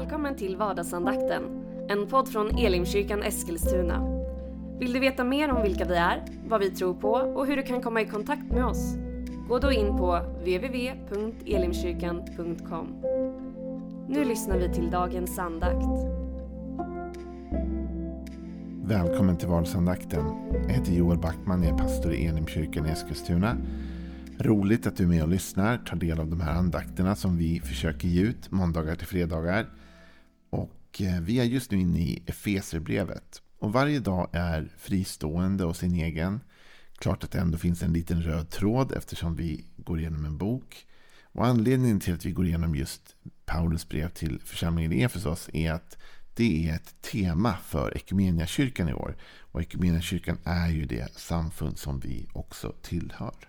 Välkommen till vardagsandakten, en podd från Elimkyrkan Eskilstuna. Vill du veta mer om vilka vi är, vad vi tror på och hur du kan komma i kontakt med oss? Gå då in på www.elimkyrkan.com. Nu lyssnar vi till dagens andakt. Välkommen till vardagsandakten. Jag heter Joel Backman, jag är pastor i Elimkyrkan i Eskilstuna. Roligt att du är med och lyssnar, tar del av de här andakterna som vi försöker ge ut måndagar till fredagar. Och eh, vi är just nu inne i Efeserbrevet. Och varje dag är fristående och sin egen. Klart att det ändå finns en liten röd tråd eftersom vi går igenom en bok. Och anledningen till att vi går igenom just Paulus brev till församlingen i Efesos är att det är ett tema för Equmeniakyrkan i år. Och Equmeniakyrkan är ju det samfund som vi också tillhör.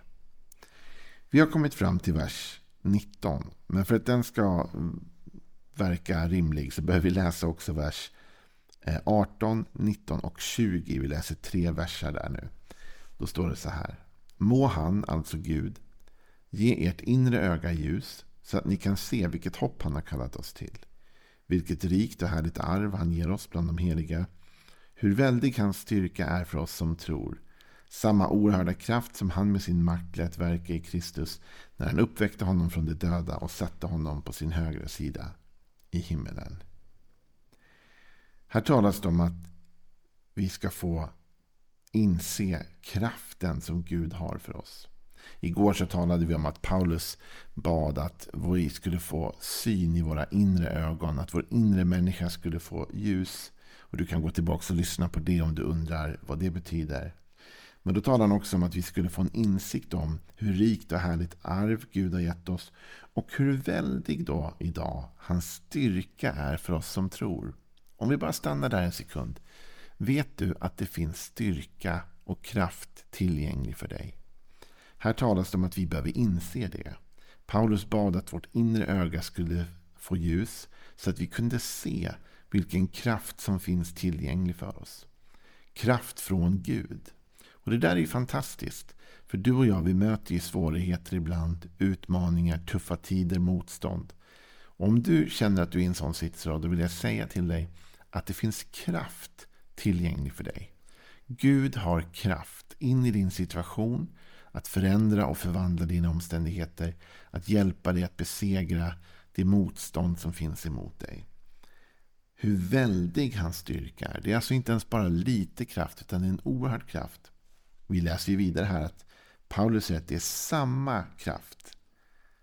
Vi har kommit fram till vers 19. Men för att den ska verka rimlig så behöver vi läsa också vers eh, 18, 19 och 20. Vi läser tre verser där nu. Då står det så här. Må han, alltså Gud, ge ert inre öga ljus så att ni kan se vilket hopp han har kallat oss till. Vilket rikt och härligt arv han ger oss bland de heliga. Hur väldig hans styrka är för oss som tror samma oerhörda kraft som han med sin makt lät verka i Kristus när han uppväckte honom från de döda och satte honom på sin högra sida i himmelen. Här talas det om att vi ska få inse kraften som Gud har för oss. Igår så talade vi om att Paulus bad att vi skulle få syn i våra inre ögon. Att vår inre människa skulle få ljus. Och Du kan gå tillbaka och lyssna på det om du undrar vad det betyder. Men då talar han också om att vi skulle få en insikt om hur rikt och härligt arv Gud har gett oss. Och hur väldig då idag hans styrka är för oss som tror. Om vi bara stannar där en sekund. Vet du att det finns styrka och kraft tillgänglig för dig? Här talas det om att vi behöver inse det. Paulus bad att vårt inre öga skulle få ljus så att vi kunde se vilken kraft som finns tillgänglig för oss. Kraft från Gud. Och Det där är ju fantastiskt. För du och jag vi möter ju svårigheter ibland, utmaningar, tuffa tider, motstånd. Och om du känner att du är i en sån sits då vill jag säga till dig att det finns kraft tillgänglig för dig. Gud har kraft in i din situation att förändra och förvandla dina omständigheter. Att hjälpa dig att besegra det motstånd som finns emot dig. Hur väldig hans styrka är. Det är alltså inte ens bara lite kraft utan en oerhörd kraft. Vi läser ju vidare här att Paulus säger att det är samma kraft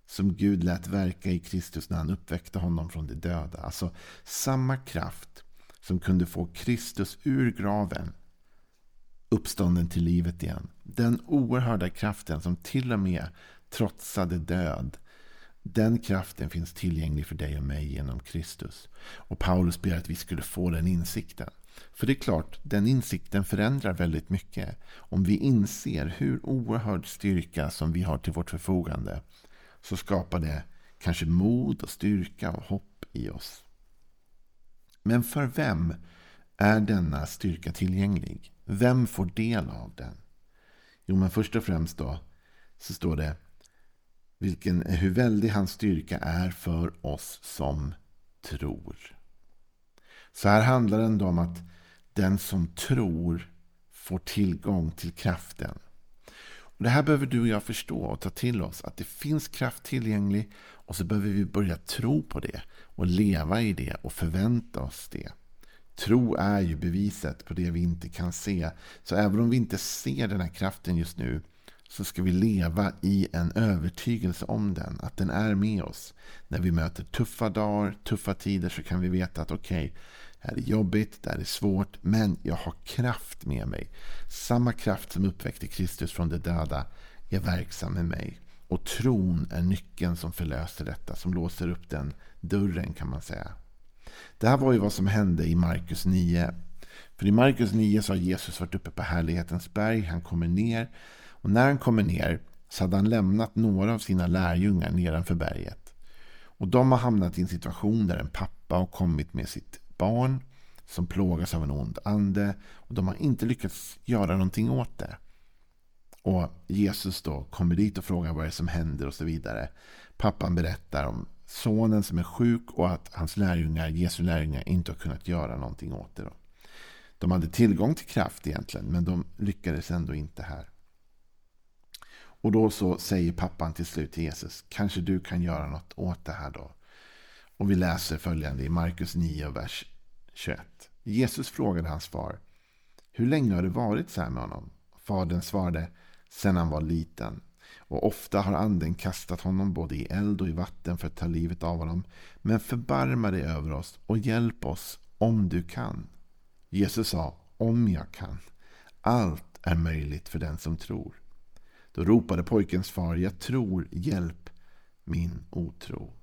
som Gud lät verka i Kristus när han uppväckte honom från de döda. Alltså samma kraft som kunde få Kristus ur graven uppstånden till livet igen. Den oerhörda kraften som till och med trotsade död. Den kraften finns tillgänglig för dig och mig genom Kristus. Och Paulus ber att vi skulle få den insikten. För det är klart, den insikten förändrar väldigt mycket. Om vi inser hur oerhörd styrka som vi har till vårt förfogande så skapar det kanske mod och styrka och hopp i oss. Men för vem är denna styrka tillgänglig? Vem får del av den? Jo, men först och främst då så står det vilken, hur väldig hans styrka är för oss som tror. Så här handlar det ändå om att den som tror får tillgång till kraften. Och det här behöver du och jag förstå och ta till oss. Att det finns kraft tillgänglig och så behöver vi börja tro på det och leva i det och förvänta oss det. Tro är ju beviset på det vi inte kan se. Så även om vi inte ser den här kraften just nu så ska vi leva i en övertygelse om den. Att den är med oss. När vi möter tuffa dagar, tuffa tider så kan vi veta att okej, okay, här är jobbigt, det här är svårt, men jag har kraft med mig. Samma kraft som uppväckte Kristus från de döda är verksam med mig. Och tron är nyckeln som förlöser detta, som låser upp den dörren kan man säga. Det här var ju vad som hände i Markus 9. För i Markus 9 så har Jesus varit uppe på härlighetens berg. Han kommer ner. Och när han kommer ner så hade han lämnat några av sina lärjungar nedanför berget. Och de har hamnat i en situation där en pappa har kommit med sitt barn som plågas av en ond ande. Och de har inte lyckats göra någonting åt det. Och Jesus då kommer dit och frågar vad det är som händer och så vidare. Pappan berättar om sonen som är sjuk och att hans lärjungar, Jesu lärjungar inte har kunnat göra någonting åt det. Då. De hade tillgång till kraft egentligen, men de lyckades ändå inte här. Och då så säger pappan till slut till Jesus, kanske du kan göra något åt det här då. Och vi läser följande i Markus 9, vers 21. Jesus frågade hans far, hur länge har det varit så här med honom? Fadern svarade, sedan han var liten. Och ofta har anden kastat honom både i eld och i vatten för att ta livet av honom. Men förbarma dig över oss och hjälp oss om du kan. Jesus sa, om jag kan. Allt är möjligt för den som tror. Då ropade pojkens far, jag tror, hjälp min otro.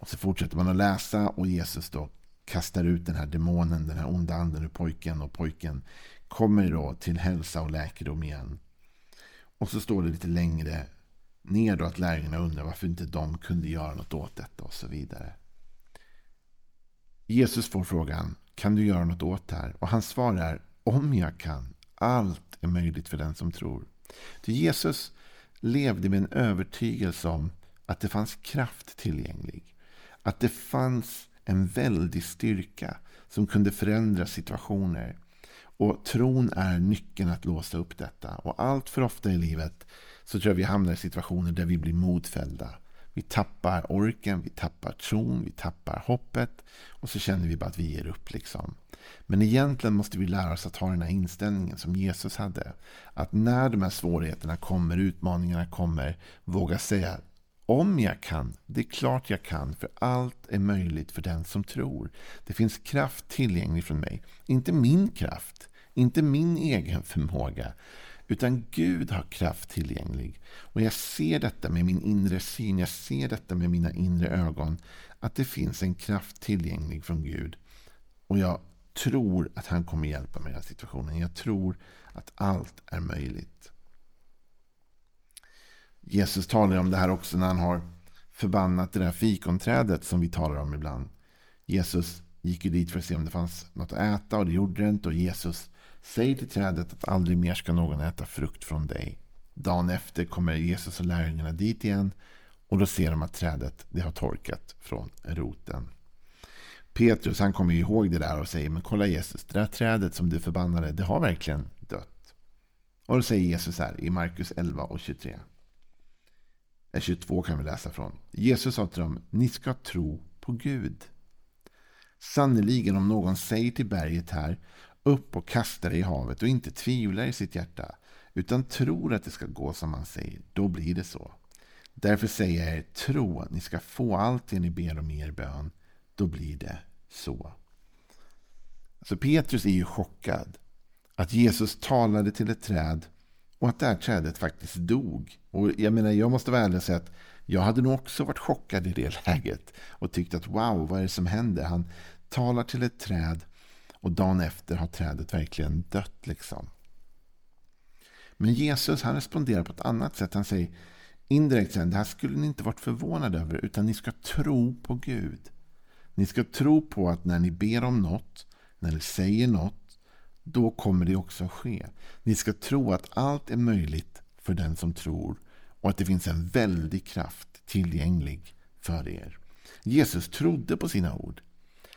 Och så fortsätter man att läsa och Jesus då kastar ut den här demonen, den här onda anden ur pojken och pojken kommer då till hälsa och läkedom igen. Och så står det lite längre ner då att lärjungarna undrar varför inte de kunde göra något åt detta och så vidare. Jesus får frågan, kan du göra något åt det här? Och hans svar är, om jag kan. Allt är möjligt för den som tror. Till Jesus levde med en övertygelse om att det fanns kraft tillgänglig. Att det fanns en väldig styrka som kunde förändra situationer. Och tron är nyckeln att låsa upp detta. Och allt för ofta i livet så tror jag vi hamnar i situationer där vi blir modfällda. Vi tappar orken, vi tappar tron, vi tappar hoppet. Och så känner vi bara att vi ger upp. liksom. Men egentligen måste vi lära oss att ha den här inställningen som Jesus hade. Att när de här svårigheterna kommer, utmaningarna kommer, våga säga om jag kan, det är klart jag kan, för allt är möjligt för den som tror. Det finns kraft tillgänglig från mig. Inte min kraft, inte min egen förmåga, utan Gud har kraft tillgänglig. Och jag ser detta med min inre syn, jag ser detta med mina inre ögon, att det finns en kraft tillgänglig från Gud. Och jag tror att han kommer hjälpa mig i den här situationen. Jag tror att allt är möjligt. Jesus talar om det här också när han har förbannat det där fikonträdet som vi talar om ibland. Jesus gick ju dit för att se om det fanns något att äta och det gjorde det inte. Och Jesus säger till trädet att aldrig mer ska någon äta frukt från dig. Dagen efter kommer Jesus och lärjungarna dit igen och då ser de att trädet det har torkat från roten. Petrus han kommer ihåg det där och säger men kolla Jesus, det där trädet som du förbannade det har verkligen dött. Och då säger Jesus här i Markus 11 och 23. 22 kan vi läsa från. Jesus sa till dem, ni ska tro på Gud. Sannerligen om någon säger till berget här, upp och kasta dig i havet och inte tvivlar i sitt hjärta, utan tror att det ska gå som han säger, då blir det så. Därför säger jag er, tro att ni ska få allt det ni ber om i er bön, då blir det så. Alltså Petrus är ju chockad att Jesus talade till ett träd och att det här trädet faktiskt dog. Och jag menar, jag måste vara ärlig och säga att jag hade nog också varit chockad i det läget. Och tyckt att wow, vad är det som händer? Han talar till ett träd och dagen efter har trädet verkligen dött. liksom. Men Jesus han responderar på ett annat sätt. Han säger indirekt sen det här skulle ni inte varit förvånade över, utan ni ska tro på Gud. Ni ska tro på att när ni ber om något, när ni säger något, då kommer det också att ske. Ni ska tro att allt är möjligt för den som tror och att det finns en väldig kraft tillgänglig för er. Jesus trodde på sina ord.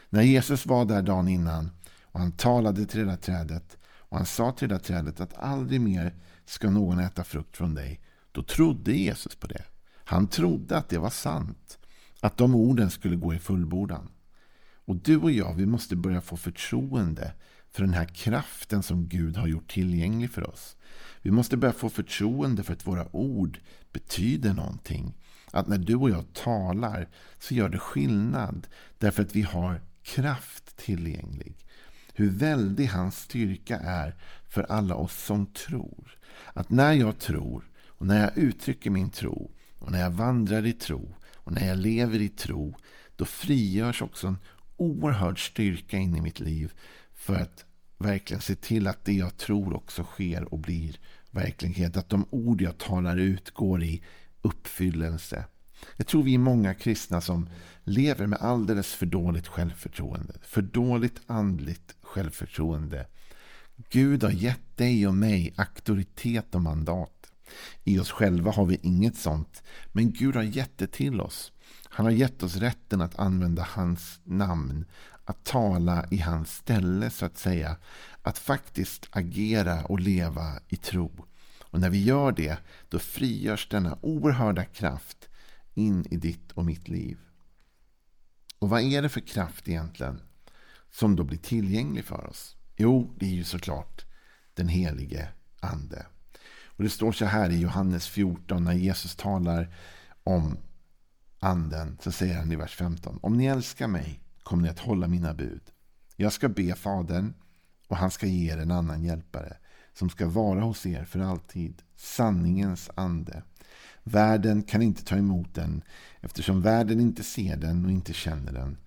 När Jesus var där dagen innan och han talade till det där trädet och han sa till det där trädet att aldrig mer ska någon äta frukt från dig. Då trodde Jesus på det. Han trodde att det var sant. Att de orden skulle gå i fullbordan. Och du och jag, vi måste börja få förtroende för den här kraften som Gud har gjort tillgänglig för oss. Vi måste börja få förtroende för att våra ord betyder någonting. Att när du och jag talar så gör det skillnad därför att vi har kraft tillgänglig. Hur väldig hans styrka är för alla oss som tror. Att när jag tror och när jag uttrycker min tro och när jag vandrar i tro och när jag lever i tro då frigörs också en oerhörd styrka in i mitt liv för att verkligen se till att det jag tror också sker och blir verklighet. Att de ord jag talar ut går i uppfyllelse. Jag tror vi är många kristna som lever med alldeles för dåligt självförtroende. För dåligt andligt självförtroende. Gud har gett dig och mig auktoritet och mandat. I oss själva har vi inget sånt, men Gud har gett det till oss. Han har gett oss rätten att använda hans namn, att tala i hans ställe så att säga. Att faktiskt agera och leva i tro. Och när vi gör det, då frigörs denna oerhörda kraft in i ditt och mitt liv. Och vad är det för kraft egentligen som då blir tillgänglig för oss? Jo, det är ju såklart den helige Ande. Och Det står så här i Johannes 14 när Jesus talar om Anden. Så säger han i vers 15. Om ni älskar mig kommer ni att hålla mina bud. Jag ska be Fadern och han ska ge er en annan hjälpare som ska vara hos er för alltid. Sanningens ande. Världen kan inte ta emot den eftersom världen inte ser den och inte känner den.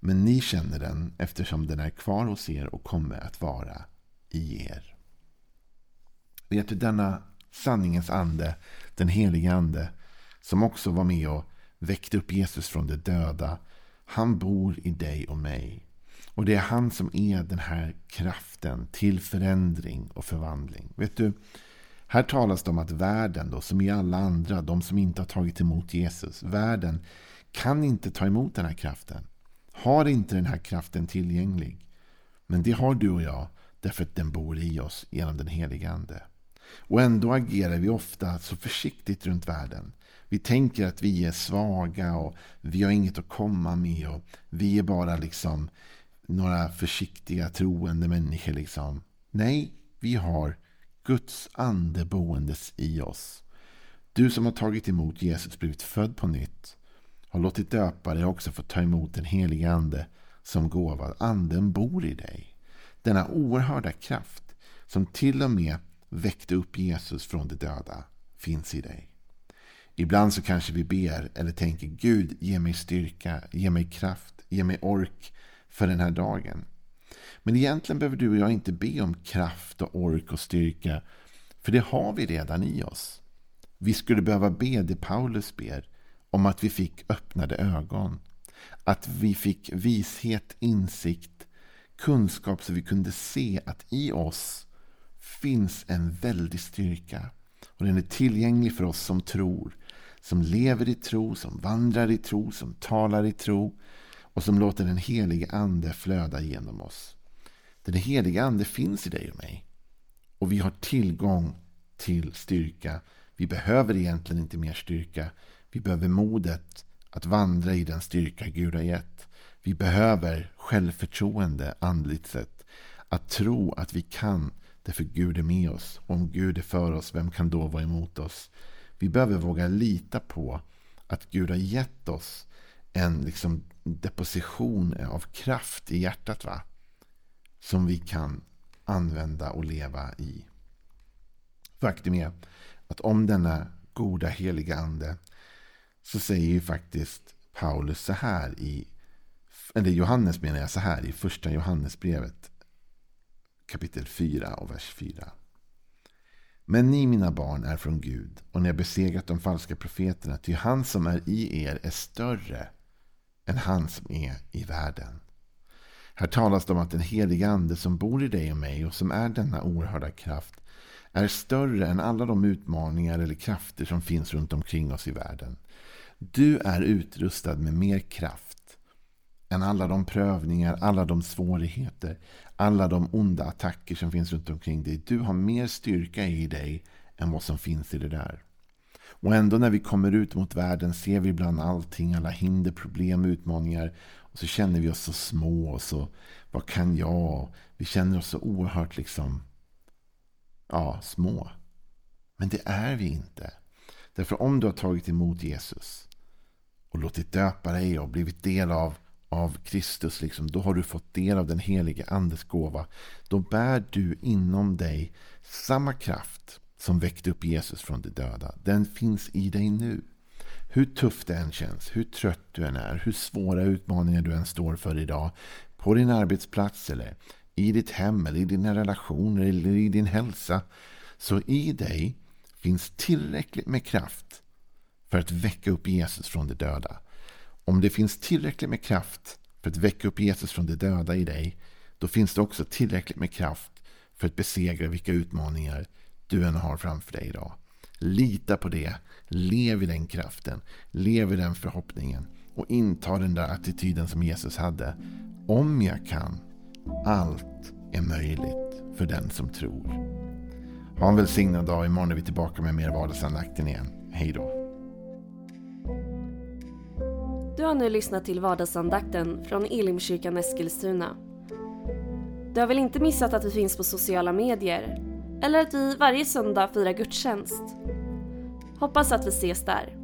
Men ni känner den eftersom den är kvar hos er och kommer att vara i er. Vet du, denna sanningens ande, den heliga ande, som också var med och väckte upp Jesus från de döda. Han bor i dig och mig. Och det är han som är den här kraften till förändring och förvandling. Vet du, här talas det om att världen, då, som i alla andra, de som inte har tagit emot Jesus, världen kan inte ta emot den här kraften. Har inte den här kraften tillgänglig. Men det har du och jag därför att den bor i oss genom den heliga Ande. Och ändå agerar vi ofta så försiktigt runt världen. Vi tänker att vi är svaga och vi har inget att komma med. och Vi är bara liksom några försiktiga troende människor. Liksom. Nej, vi har Guds ande boendes i oss. Du som har tagit emot Jesus, blivit född på nytt, har låtit döpa dig också fått ta emot den helige ande som gåva. Anden bor i dig. Denna oerhörda kraft som till och med väckte upp Jesus från de döda finns i dig. Ibland så kanske vi ber eller tänker Gud ge mig styrka, ge mig kraft, ge mig ork för den här dagen. Men egentligen behöver du och jag inte be om kraft och ork och styrka. För det har vi redan i oss. Vi skulle behöva be det Paulus ber om att vi fick öppnade ögon. Att vi fick vishet, insikt, kunskap så vi kunde se att i oss finns en väldig styrka. Och den är tillgänglig för oss som tror. Som lever i tro, som vandrar i tro, som talar i tro. Och som låter den helige ande flöda genom oss. Den helige ande finns i dig och mig. Och vi har tillgång till styrka. Vi behöver egentligen inte mer styrka. Vi behöver modet att vandra i den styrka Gud har gett. Vi behöver självförtroende andligt sett. Att tro att vi kan Därför Gud är med oss. Och om Gud är för oss, vem kan då vara emot oss? Vi behöver våga lita på att Gud har gett oss en liksom deposition av kraft i hjärtat. va? Som vi kan använda och leva i. Faktum är att om denna goda heliga ande så säger ju faktiskt Paulus så här i eller Johannes menar jag så här i första Johannesbrevet kapitel 4 och vers 4. Men ni mina barn är från Gud och ni har besegrat de falska profeterna ty han som är i er är större än han som är i världen. Här talas det om att den heliga ande som bor i dig och mig och som är denna oerhörda kraft är större än alla de utmaningar eller krafter som finns runt omkring oss i världen. Du är utrustad med mer kraft än alla de prövningar, alla de svårigheter, alla de onda attacker som finns runt omkring dig. Du har mer styrka i dig än vad som finns i det där. Och ändå när vi kommer ut mot världen ser vi ibland allting, alla hinder, problem, utmaningar. Och så känner vi oss så små och så, vad kan jag? Vi känner oss så oerhört liksom, ja, små. Men det är vi inte. Därför om du har tagit emot Jesus och låtit döpa dig och blivit del av av Kristus, liksom, då har du fått del av den helige Andes gåva. Då bär du inom dig samma kraft som väckte upp Jesus från de döda. Den finns i dig nu. Hur tufft det än känns, hur trött du än är, hur svåra utmaningar du än står för idag. På din arbetsplats eller i ditt hem eller i dina relationer eller i din hälsa. Så i dig finns tillräckligt med kraft för att väcka upp Jesus från de döda. Om det finns tillräckligt med kraft för att väcka upp Jesus från de döda i dig, då finns det också tillräckligt med kraft för att besegra vilka utmaningar du än har framför dig idag. Lita på det. Lev i den kraften. Lev i den förhoppningen. Och inta den där attityden som Jesus hade. Om jag kan. Allt är möjligt för den som tror. Ha en välsignad dag. Imorgon är vi tillbaka med mer vardagsandakten igen. Hej då. Du har nu lyssnat till vardagsandakten från Elimkyrkan Eskilstuna. Du har väl inte missat att vi finns på sociala medier? Eller att vi varje söndag firar gudstjänst? Hoppas att vi ses där.